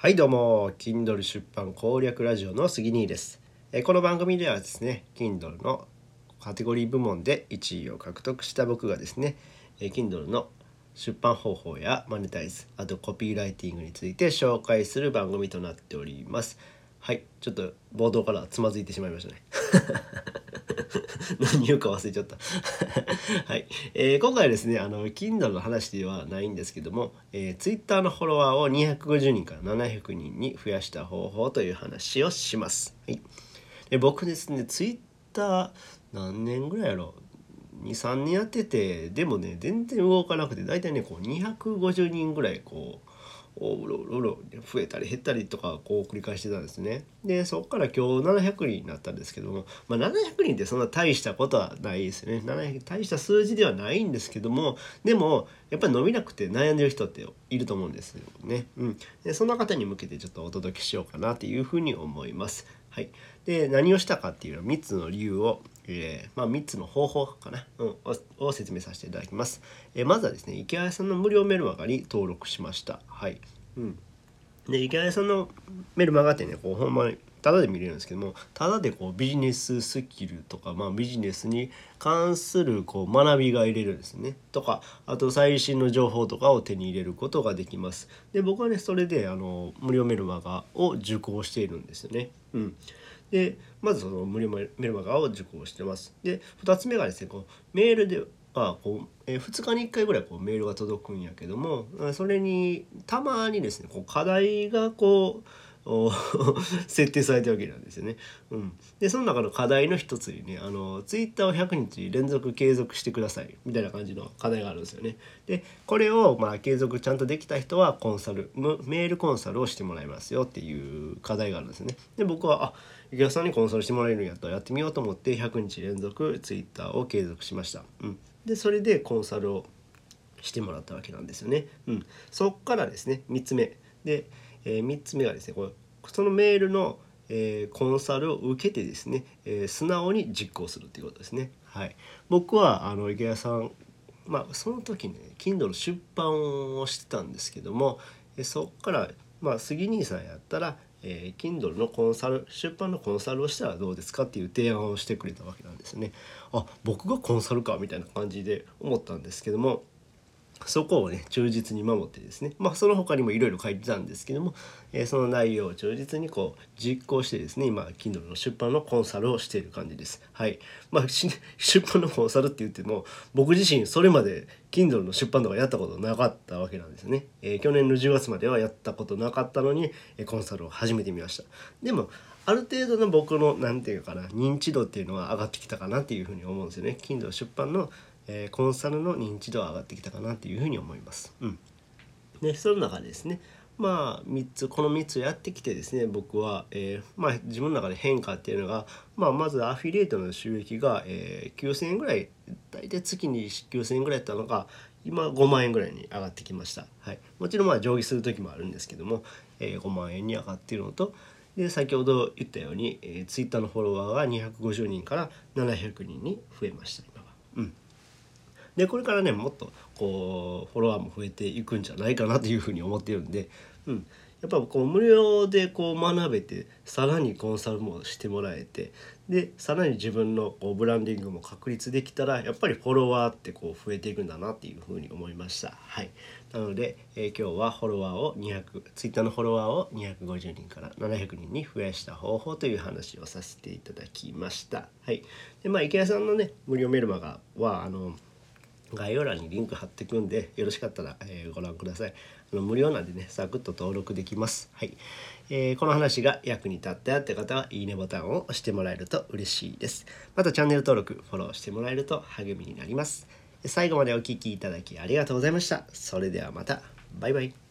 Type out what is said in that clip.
はいどうも Kindle 出版攻略ラジオの杉兄です。えこの番組ではですね Kindle のカテゴリー部門で1位を獲得した僕がですねえ Kindle の出版方法やマネタイズあとコピーライティングについて紹介する番組となっております。はいちょっと冒頭からつまずいてしまいましたね。何言うか忘れちゃった。はい、えー、今回はですねあの Kindle の話ではないんですけども、えー、Twitter のフォロワーを250人から700人に増やした方法という話をします、はい、で僕ですね Twitter 何年ぐらいやろう？23年やっててでもね全然動かなくて大体ねこう250人ぐらいこううろうろ増えたり減ったりとかこう繰り返してたんですね。でそこから今日700人になったんですけども、まあ、700人ってそんな大したことはないですね700大した数字ではないんですけどもでもやっぱり伸びなくて悩んでる人っていると思うんですよね。うん、でそんな方に向けてちょっとお届けしようかなというふうに思います。はい、で何をしたかっていうのは3つの理由をえー、まあ、3つの方法かな、うん、を説明させていただきます。えー、まずはですね、池谷さんの無料メルマガに登録しました。はい。うん。で、池谷さんのメルマガってね、こう、ほんまに、ただで見れるんですけども、ただでこうビジネススキルとか、まあ、ビジネスに関するこう学びが入れるんですね。とか、あと最新の情報とかを手に入れることができます。で、僕はね、それで、あの、無料メルマガを受講しているんですよね。うん。でまずその無料メルマガを受講してます。で2つ目がですねこうメールではこう、えー、2日に1回ぐらいこうメールが届くんやけどもそれにたまにですねこう課題がこう 設定されてるわけなんですよね。うん、でその中の課題の一つにねあのツイッターを100日連続継続してくださいみたいな感じの課題があるんですよね。でこれをまあ継続ちゃんとできた人はコンサルメールコンサルをしてもらいますよっていう課題があるんですよね。で僕はあ池田さんにコンサルしてもらえるんやったらやってみようと思って100日連続ツイッターを継続しました。うん、でそれでコンサルをしてもらったわけなんですよね。うん、そっからですね3つ目でえー、3つ目はですねこれそのメールの、えー、コンサルを受けてですね、えー、素直に実行するということですね。はい、僕はあの池谷さんまあその時ね Kindle 出版をしてたんですけども、えそっからまあ杉兄さんやったらえー、Kindle のコンサル出版のコンサルをしたらどうですかっていう提案をしてくれたわけなんですね。あ僕がコンサルかみたいな感じで思ったんですけどもそこをね忠実に守ってですね。まあその他にもいろいろ書いてたんですけども、えー、その内容を忠実にこう実行してですね今 Kindle の出版のコンサルをしている感じです。はい。まあ出版のコンサルって言っても僕自身それまで Kindle の出版とかやったことなかったわけなんですね、えー、去年の10月まではやったことなかったのに、コンサルを始めてみました。でもある程度の僕の何て言うかな認知度っていうのは上がってきたかなっていうふうに思うんですよね。Kindle 出版のえー、コンサルの認知度は上がってきたかなというふうに思います。うん、でその中でですねまあ3つこの3つやってきてですね僕は、えー、まあ、自分の中で変化っていうのが、まあ、まずアフィリエイトの収益が、えー、9,000円ぐらい大体月に9,000円ぐらいやったのが今5万円ぐらいに上がってきました。はい、もちろんまあ上下する時もあるんですけども、えー、5万円に上がっているのとで先ほど言ったように、えー、Twitter のフォロワーが250人から700人に増えました今は。うんでこれからねもっとこうフォロワーも増えていくんじゃないかなというふうに思ってるんで、うん、やっぱこう無料でこう学べてさらにコンサルもしてもらえてでさらに自分のこうブランディングも確立できたらやっぱりフォロワーってこう増えていくんだなっていうふうに思いました。はい、なので、えー、今日はフォロワーを200 Twitter のフォロワーを250人から700人に増やした方法という話をさせていただきました。はい、でまあ池谷さんのね無料メルマガはあの概要欄にリンク貼ってくんでよろしかったら、えー、ご覧ください。あの無料なんでねサクッと登録できます。はい、えー、この話が役に立ったって方はいいねボタンを押してもらえると嬉しいです。またチャンネル登録フォローしてもらえると励みになります。最後までお聴きいただきありがとうございました。それではまた。バイバイ。